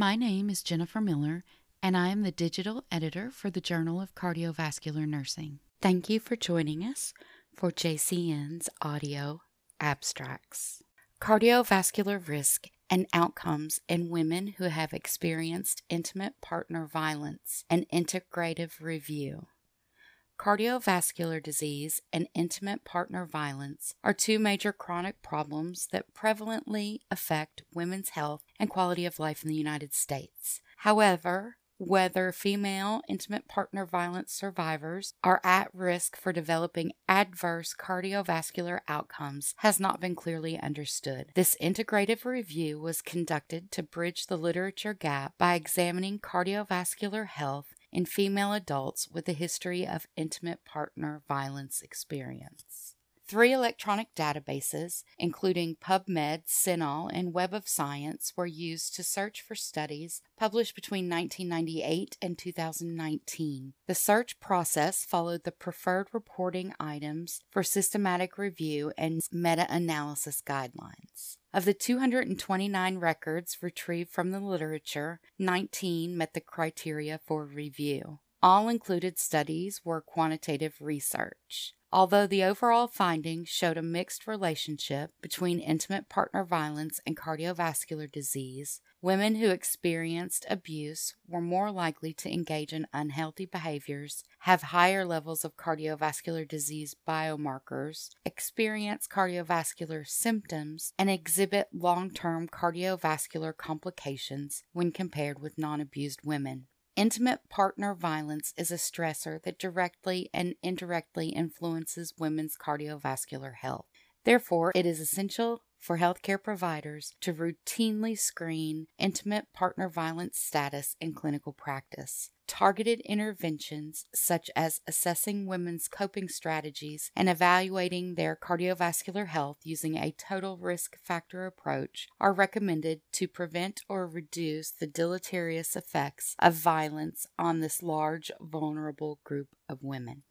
My name is Jennifer Miller, and I am the digital editor for the Journal of Cardiovascular Nursing. Thank you for joining us for JCN's audio abstracts. Cardiovascular risk and outcomes in women who have experienced intimate partner violence, an integrative review. Cardiovascular disease and intimate partner violence are two major chronic problems that prevalently affect women's health and quality of life in the United States. However, whether female intimate partner violence survivors are at risk for developing adverse cardiovascular outcomes has not been clearly understood. This integrative review was conducted to bridge the literature gap by examining cardiovascular health in female adults with a history of intimate partner violence experience. Three electronic databases, including PubMed, CINAHL, and Web of Science, were used to search for studies published between 1998 and 2019. The search process followed the preferred reporting items for systematic review and meta analysis guidelines. Of the 229 records retrieved from the literature, 19 met the criteria for review. All included studies were quantitative research. Although the overall findings showed a mixed relationship between intimate partner violence and cardiovascular disease, women who experienced abuse were more likely to engage in unhealthy behaviors, have higher levels of cardiovascular disease biomarkers, experience cardiovascular symptoms, and exhibit long term cardiovascular complications when compared with non abused women. Intimate partner violence is a stressor that directly and indirectly influences women's cardiovascular health. Therefore, it is essential for healthcare providers to routinely screen intimate partner violence status in clinical practice. Targeted interventions, such as assessing women's coping strategies and evaluating their cardiovascular health using a total risk factor approach, are recommended to prevent or reduce the deleterious effects of violence on this large, vulnerable group of women.